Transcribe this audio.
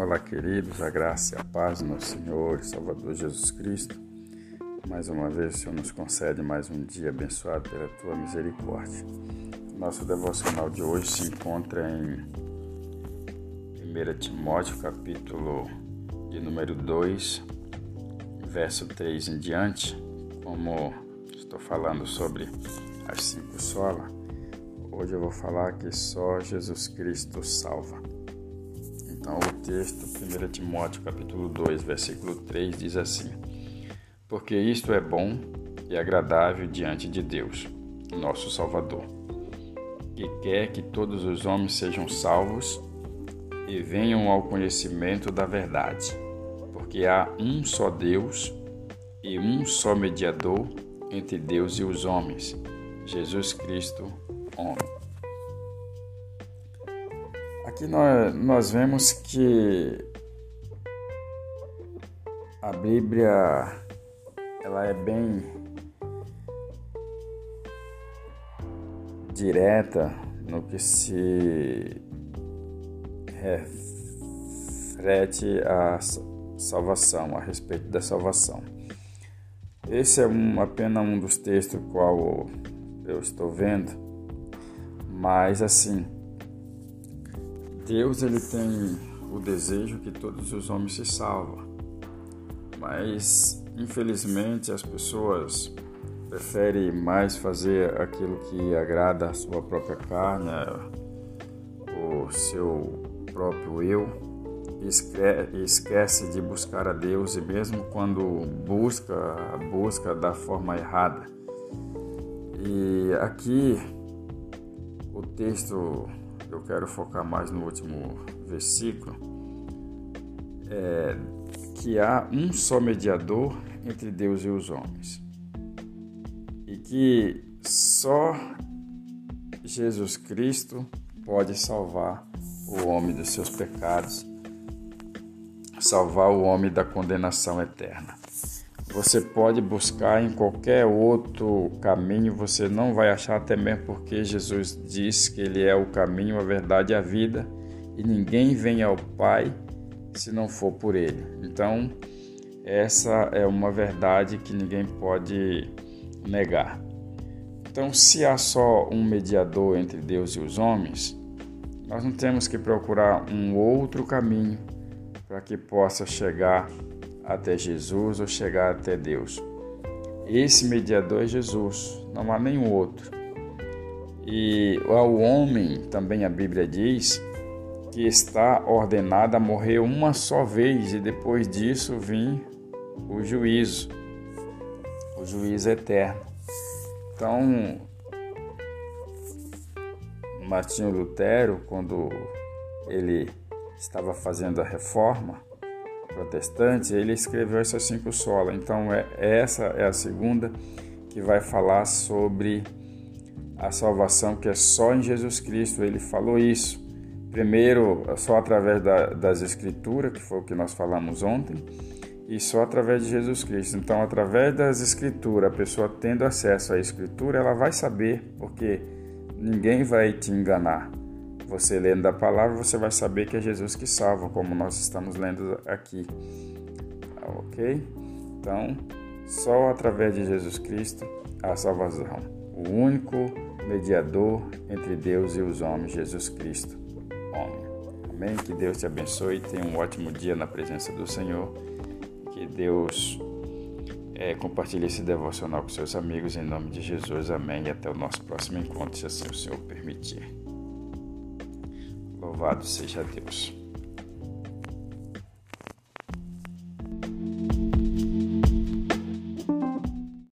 Olá, queridos, a graça e a paz do nosso Senhor e Salvador Jesus Cristo. Mais uma vez, o Senhor nos concede mais um dia abençoado pela tua misericórdia. Nosso devocional de hoje se encontra em 1 Timóteo, capítulo de número 2, verso 3 em diante. Como estou falando sobre as cinco solas, hoje eu vou falar que só Jesus Cristo salva. Então, o texto, 1 Timóteo capítulo 2, versículo 3 diz assim: Porque isto é bom e agradável diante de Deus, nosso Salvador, que quer que todos os homens sejam salvos e venham ao conhecimento da verdade, porque há um só Deus e um só mediador entre Deus e os homens, Jesus Cristo, homem. Aqui nós, nós vemos que a Bíblia ela é bem direta no que se refere à salvação, a respeito da salvação. Esse é um, apenas um dos textos qual eu estou vendo, mas assim, Deus ele tem o desejo que todos os homens se salvam, mas infelizmente as pessoas preferem mais fazer aquilo que agrada a sua própria carne, o seu próprio eu, e esquece de buscar a Deus e mesmo quando busca, busca da forma errada. E aqui o texto eu quero focar mais no último versículo, é que há um só mediador entre Deus e os homens. E que só Jesus Cristo pode salvar o homem dos seus pecados, salvar o homem da condenação eterna. Você pode buscar em qualquer outro caminho, você não vai achar, até mesmo porque Jesus diz que Ele é o caminho, a verdade e a vida, e ninguém vem ao Pai se não for por Ele. Então, essa é uma verdade que ninguém pode negar. Então, se há só um mediador entre Deus e os homens, nós não temos que procurar um outro caminho para que possa chegar até Jesus ou chegar até Deus. Esse mediador é Jesus, não há nenhum outro. E ao homem, também a Bíblia diz, que está ordenado a morrer uma só vez e depois disso vir o juízo, o juízo eterno. Então, Martinho Lutero, quando ele estava fazendo a reforma, protestante, ele escreveu essas cinco solas. Então, é, essa é a segunda que vai falar sobre a salvação que é só em Jesus Cristo. Ele falou isso. Primeiro, só através da, das Escrituras, que foi o que nós falamos ontem, e só através de Jesus Cristo. Então, através das Escrituras, a pessoa tendo acesso à Escritura, ela vai saber, porque ninguém vai te enganar. Você lendo a palavra, você vai saber que é Jesus que salva, como nós estamos lendo aqui. Ok? Então, só através de Jesus Cristo a salvação. O único mediador entre Deus e os homens, Jesus Cristo, homem. Amém? Que Deus te abençoe. Tenha um ótimo dia na presença do Senhor. Que Deus é, compartilhe esse devocional com seus amigos em nome de Jesus. Amém. E até o nosso próximo encontro, se assim o Senhor permitir. Louvado seja Deus.